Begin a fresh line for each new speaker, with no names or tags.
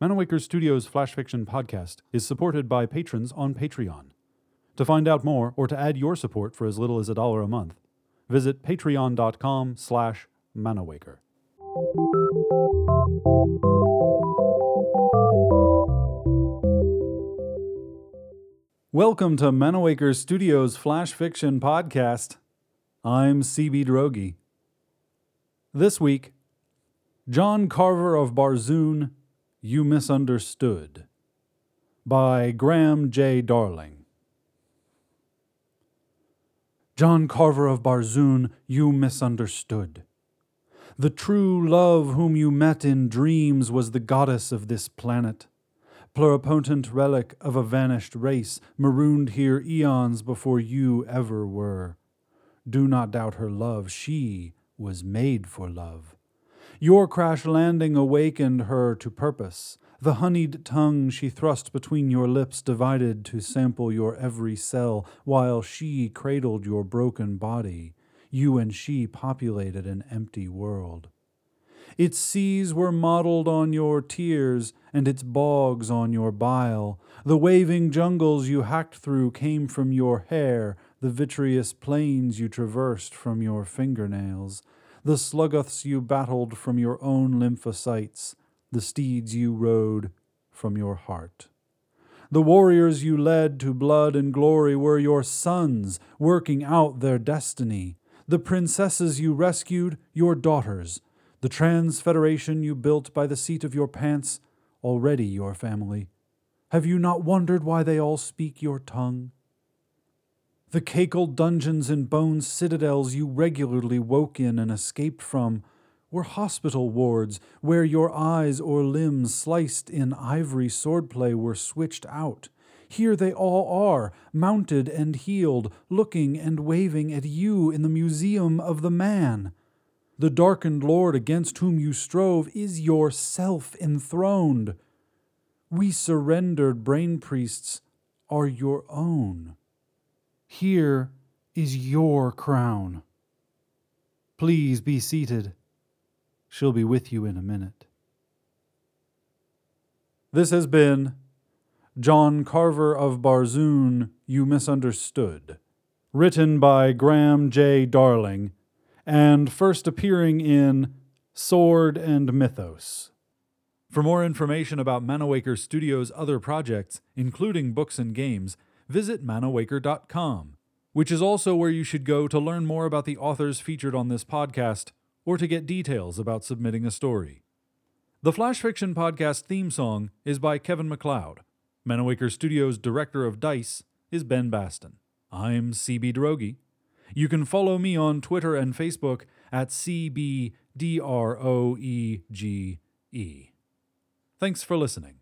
Manawaker Studios Flash Fiction podcast is supported by patrons on Patreon. To find out more or to add your support for as little as a dollar a month, visit patreon.com slash manawaker. Welcome to Manawaker Studios Flash Fiction podcast. I'm CB Droege. This week, John Carver of Barzoon, You Misunderstood by Graham J. Darling. John Carver of Barzoon, you misunderstood. The true love whom you met in dreams was the goddess of this planet, pluripotent relic of a vanished race, marooned here eons before you ever were. Do not doubt her love, she was made for love. Your crash landing awakened her to purpose. The honeyed tongue she thrust between your lips divided to sample your every cell, while she cradled your broken body. You and she populated an empty world. Its seas were modeled on your tears, and its bogs on your bile. The waving jungles you hacked through came from your hair, the vitreous plains you traversed from your fingernails. The sluggoths you battled from your own lymphocytes, the steeds you rode from your heart. The warriors you led to blood and glory were your sons, working out their destiny. The princesses you rescued, your daughters. The trans federation you built by the seat of your pants, already your family. Have you not wondered why they all speak your tongue? The cacled dungeons and bone citadels you regularly woke in and escaped from were hospital wards where your eyes or limbs sliced in ivory swordplay were switched out. Here they all are, mounted and healed, looking and waving at you in the museum of the man. The darkened lord against whom you strove is yourself enthroned. We surrendered brain priests are your own. Here is your crown. Please be seated. She'll be with you in a minute. This has been John Carver of Barzoon, You Misunderstood, written by Graham J. Darling, and first appearing in Sword and Mythos. For more information about Manawaker Studios' other projects, including books and games, visit manawaker.com, which is also where you should go to learn more about the authors featured on this podcast or to get details about submitting a story. The Flash Fiction Podcast theme song is by Kevin MacLeod. Manawaker Studios' director of DICE is Ben Baston. I'm CB Droege. You can follow me on Twitter and Facebook at CBDROEGE. Thanks for listening.